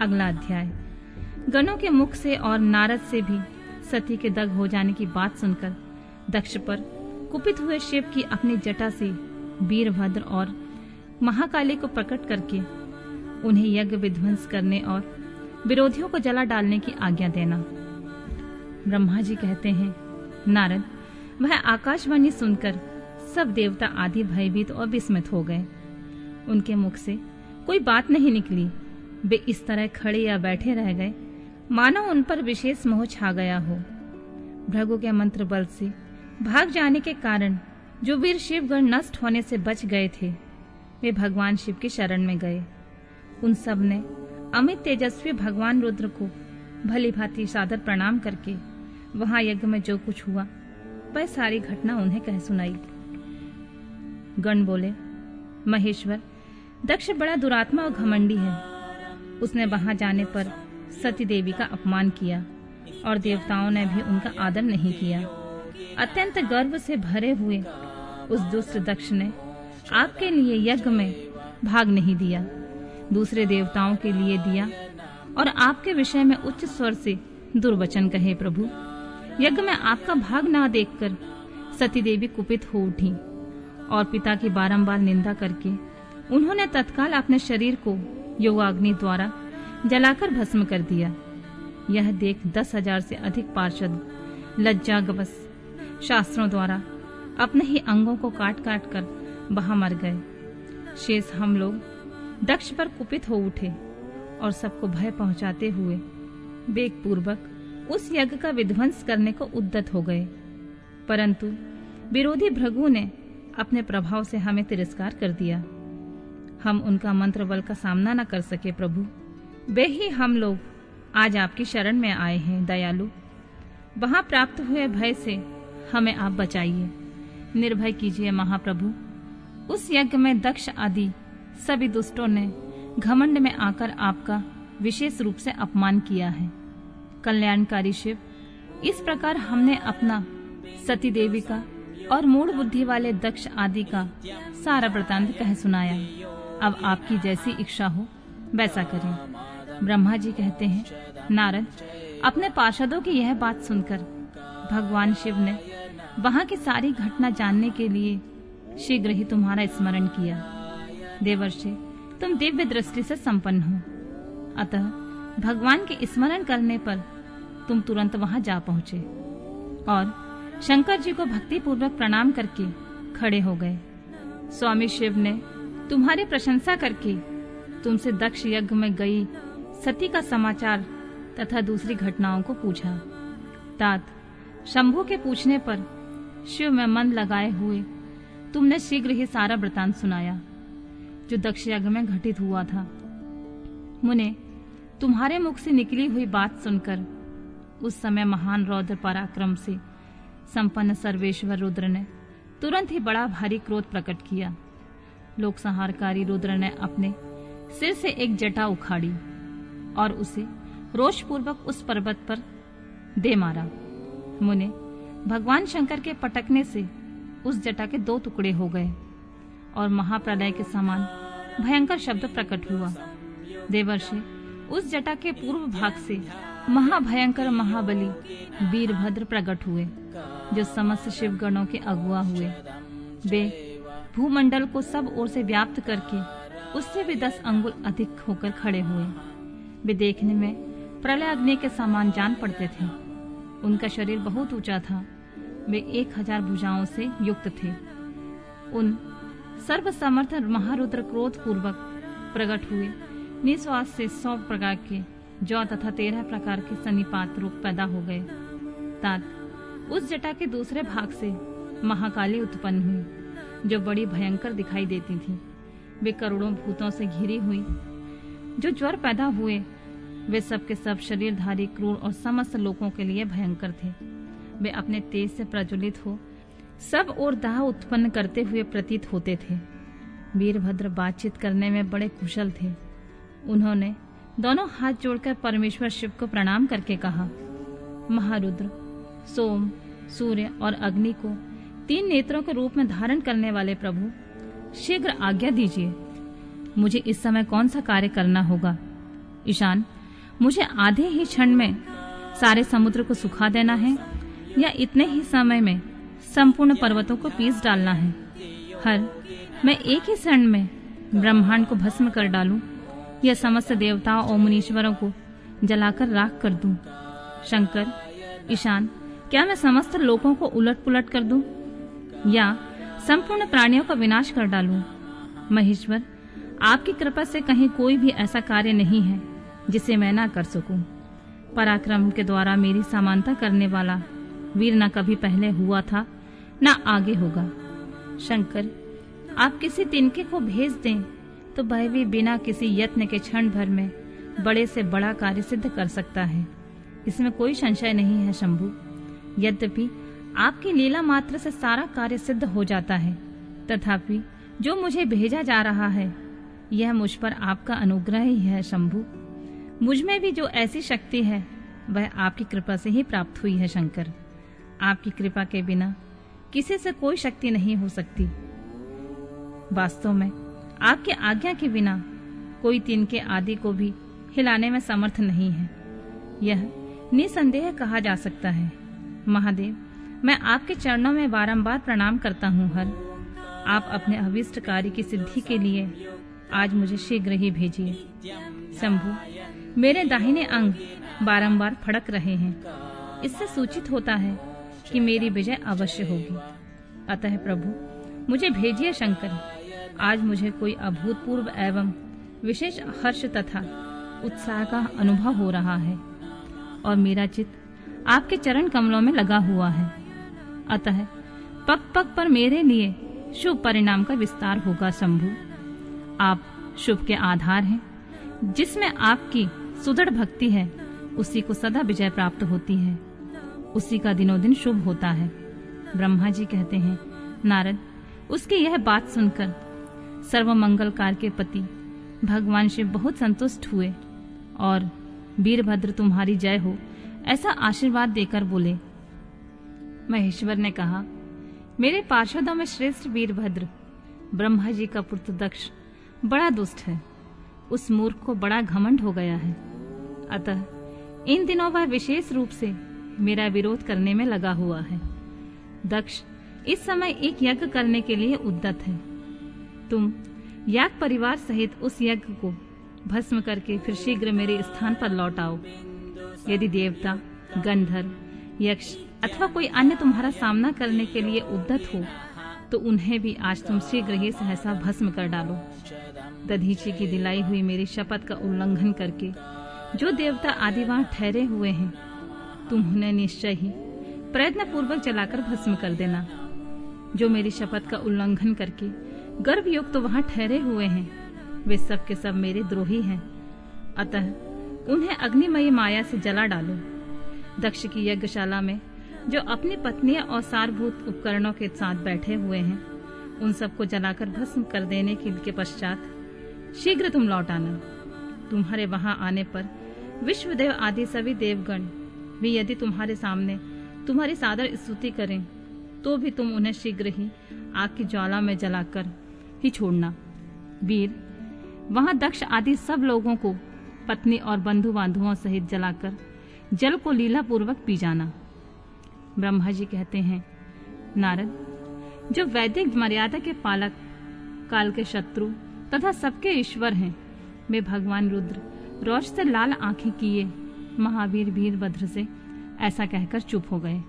अगला अध्याय। गणों के मुख से और नारद से भी सती के दग हो जाने की बात सुनकर दक्ष पर कुपित हुए शिव की अपनी जटा से वीरभद्र और महाकाली को प्रकट करके उन्हें यज्ञ विध्वंस करने और विरोधियों को जला डालने की आज्ञा देना। ब्रह्मा जी कहते हैं, नारद, वह आकाशवाणी सुनकर सब देवता आदि भयभीत और विस्मित हो गए। उनके मुख से कोई बात नहीं निकली। वे इस तरह खड़े या बैठे रह गए। मानो उन पर विशेष मोह छा गया हो। भृगु के मंत्र बल से, भाग जाने के कारण जो वीर शिवगण नष्ट होने से बच गए थे, वे भगवान शिव की शरण में गए। उन सबने अमित तेजस्वी भगवान रुद्र को भली भांति सादर प्रणाम करके वहाँ यज्ञ में जो कुछ हुआ, वह सारी घटना उन्हें कह सुनाई। गण बोले, महेश्वर, दक्ष बड़ा दुरात्मा और घमंडी है। उसने वहाँ जाने पर सती देवी का अपमान किया और देवताओं ने भी उनका आदर नहीं किया। अत्यंत गर्व से भरे हुए उस दुष्ट दक्ष ने आपके लिए यज्ञ में भाग नहीं दिया, दूसरे देवताओं के लिए दिया और आपके विषय में उच्च स्वर से दुर्वचन कहे, प्रभु, यज्ञ में आपका भाग ना देखकर सती देवी कुपित हो उठी और पिता की बारंबार निंदा करके उन्होंने तत्काल अपने शरीर को योगाग्नि द्वारा जलाकर भस्म कर दिया। यह देख दस हज़ार से अधिक पार्षद लज्जागवश शास्त्रों द्वारा अपने ही अंगों को काट काट कर वहाँ मर गए। शेष हम लोग दक्ष पर कुपित हो उठे और सबको भय पहुंचाते हुए वेग पूर्वक उस यज्ञ का विध्वंस करने को उद्दत हो गए। परंतु विरोधी भृगु ने अपने प्रभाव से हमें तिरस्कार कर दिया। हम उनका मंत्र बल का सामना न कर सके प्रभु। वे ही हम लोग आज आपकी शरण में आए हैं, दयालु। वहाँ प्राप्त हुए भय से हमें आप बचाइए। निर्भय कीजिए महाप्रभु। उस यज्ञ में दक्ष आदि सभी दुष्टों ने घमंड में आकर आपका विशेष रूप से अपमान किया है। कल्याणकारी शिव, इस प्रकार हमने अपना सती देवी का और मूड बुद्धि वाले दक्ष आदि का सारा वृतांत कह सुनाया। अब आपकी जैसी इच्छा हो, वैसा करें। ब्रह्मा जी कहते हैं, नारद, अपने पार्षदों की यह बात सुनकर भगवान शिव ने वहाँ की सारी घटना जानने के लिए शीघ्र ही तुम्हारा स्मरण किया। देवर्षि, तुम दिव्य दृष्टि से संपन्न हो। अतः भगवान के स्मरण करने पर तुम तुरंत वहाँ जा पहुँचे और शंकर जी को भक्ति पूर्वक प्रणाम करके खड़े हो गए। स्वामी शिव ने तुम्हारी प्रशंसा करके तुमसे दक्ष यज्ञ में गई सती का समाचार तथा दूसरी घटनाओं को पूछा। तात, शंभु के पूछने पर शिव में मन लगाए हुए तुमने शीघ्र ही सारा वृतांत सुनाया, जो दक्ष यज्ञ में घटित हुआ था। मुने, तुम्हारे मुख से निकली हुई बात सुनकर उस समय महान रौद्र पराक्रम से संपन्न सर्वेश्वर रुद्र ने तुरंत ही बड़ा भारी क्रोध प्रकट किया। लोक संहारकारी रुद्र ने अपने सिर से एक जटा उखाड़ी और उसे रोष पूर्वक उस पर्वत पर दे मारा। मुने, भगवान शंकर के पटकने से उस जटा के दो टुकड़े हो गए और महाप्रलय के समान भयंकर शब्द प्रकट हुआ। देवर्षि, उस जटा के पूर्व भाग से महाभयंकर महाबली वीरभद्र प्रकट हुए, जो समस्त शिवगणों के अगुआ हुए। वे भूमंडल को सब ओर से व्याप्त करके उससे भी दस अंगुल अधिक होकर खड़े हुए। वे देखने में प्रलय अग्नि के समान जान पड़ते थे। उनका शरीर बहुत ऊँचा था। वे एक हज़ार भुजाओं से युक्त थे। उन सर्व समर्थ महारुद्र क्रोध पूर्वक प्रकट हुए। निश्वास से सौ प्रकार के जौ तथा तेरह प्रकार के सन्निपात रूप पैदा हो गए। तात उस जटा के दूसरे भाग से महाकाली उत्पन्न हुई। जो बड़ी भयंकर दिखाई देती थी। वे करोड़ों भूतों से घिरी हुई। जो ज्वर पैदा हुए, वे सब के सब शरीरधारी क्रूर और समस्त लोगों के लिए भयंकर थे। वे अपने तेज से प्रज्वलित हो, सब और दाह उत्पन्न करते हुए प्रतीत होते थे। वीरभद्र बातचीत करने में बड़े कुशल थे। उन्होंने दोनों हाथ जोड़कर परमेश्वर शिव को प्रणाम करके कहा, महारुद्र, सोम, सूर्य और अग्नि को तीन नेत्रों के रूप में धारण करने वाले प्रभु, शीघ्र आज्ञा दीजिए। मुझे इस समय कौन सा कार्य करना होगा? ईशान, मुझे आधे ही क्षण में सारे समुद्र को सुखा देना है, या इतने ही समय में संपूर्ण पर्वतों को पीस डालना है? हर, मैं एक ही क्षण में ब्रह्मांड को भस्म कर डालूं, या समस्त देवताओं और मुनीश्वरों को जलाकर राख कर दूँ? शंकर, ईशान, क्या मैं समस्त लोगों को उलट पुलट कर दूँ? या संपूर्ण प्राणियों का विनाश कर डालूं। महेश्वर, आपकी कृपा से कहीं कोई भी ऐसा कार्य नहीं है जिसे मैं ना कर सकूँ। पराक्रम के द्वारा मेरी समानता करने वाला वीर न कभी पहले हुआ था, न आगे होगा। शंकर, आप किसी तिनके को भेज दें तो वह भी बिना किसी यत्न के क्षण भर में बड़े से बड़ा कार्य सिद्ध कर सकता है। इसमें कोई संशय नहीं है, शंभु। यद्यपि आपकी लीला मात्र से सारा कार्य सिद्ध हो जाता है। तथापि, जो मुझे भेजा जा रहा है, यह मुझ पर आपका अनुग्रह ही है, शंभु। मुझमें भी जो ऐसी शक्ति है, वह आपकी कृपा से ही प्राप्त हुई है, शंकर। आपकी कृपा के बिना किसी से कोई शक्ति नहीं हो सकती। वास्तव में, आपके आज्ञा के बिना कोई तीन के आदि को भी हिलाने में समर्थ नहीं है। यह निसंदेह कहा जा सकता है। महादेव मैं आपके चरणों में बारंबार प्रणाम करता हूँ, हर। आप अपने अभिष्ट कार्य की सिद्धि के लिए आज मुझे शीघ्र ही भेजिए। शंभु, मेरे दाहिने अंग बारंबार फड़क रहे हैं। इससे सूचित होता है कि मेरी विजय अवश्य होगी। अतः प्रभु, मुझे भेजिए शंकर। आज मुझे कोई अभूतपूर्व एवं विशेष हर्ष तथा उत्साह का अनुभव हो रहा है और मेरा चित्त आपके चरण कमलों में लगा हुआ है। अतः पग पग पर मेरे लिए शुभ परिणाम का विस्तार होगा, शंभु। आप शुभ के आधार हैं। जिसमें आपकी सुदृढ़ भक्ति है, उसी को सदा विजय प्राप्त होती है। उसी का दिनों दिन शुभ होता है। ब्रह्मा जी कहते हैं, नारद, उसकी यह बात सुनकर सर्व मंगलकार के पति भगवान शिव बहुत संतुष्ट हुए और वीरभद्र तुम्हारी जय हो, ऐसा आशीर्वाद देकर बोले महेश्वर ने कहा, मेरे पार्षदों में श्रेष्ठ वीरभद्र, ब्रह्मा जी का पुत्र दक्ष बड़ा दुष्ट है। उस मूर्ख को बड़ा घमंड हो गया है। अतः इन दिनों वह विशेष रूप से मेरा विरोध करने में लगा हुआ है। दक्ष, इस समय एक यज्ञ करने के लिए उद्दत है। तुम याग परिवार सहित उस यज्ञ को भस्म करके फिर शीघ्र मेरे स्थान पर लौट आओ। यदि देवता, गंधर्व, यक्ष अथवा कोई अन्य तुम्हारा सामना करने के लिए उद्दत हो तो उन्हें भी आज तुम शीघ्र ही सहसा भस्म कर डालो। दधीची की दिलाई हुई मेरी शपथ का उल्लंघन करके, जो देवता आदि वहाँ ठहरे हुए हैं, तुम उन्हें निश्चय ही प्रयत्न पूर्वक जलाकर भस्म कर देना। जो मेरी शपथ का उल्लंघन करके गर्भ युक्त तो वहाँ ठहरे हुए हैं, वे सब के सब मेरे द्रोही हैं। अतः उन्हें अग्निमय माया से जला डालो। दक्ष की यज्ञशाला में जो अपनी पत्नियाँ और सारभूत उपकरणों के साथ बैठे हुए हैं, उन सबको जलाकर भस्म कर देने के पश्चात, शीघ्र तुम लौट आना। तुम्हारे वहाँ आने पर विश्वदेव आदि सभी देवगण भी यदि तुम्हारे सामने तुम्हारी सादर स्तुति करें तो भी तुम उन्हें शीघ्र ही आग की ज्वाला में जलाकर ही छोड़ना। वीर, वहाँ दक्ष आदि सब लोगों को पत्नी और बंधु बांधुओं सहित जलाकर जल को लीला पूर्वक पी जाना। ब्रह्मा जी कहते हैं, नारद जो वैदिक मर्यादा के पालक, काल के शत्रु तथा सबके ईश्वर हैं, वे भगवान रुद्र रोश से लाल आँखें किए महावीर वीरभद्र से ऐसा कहकर चुप हो गए।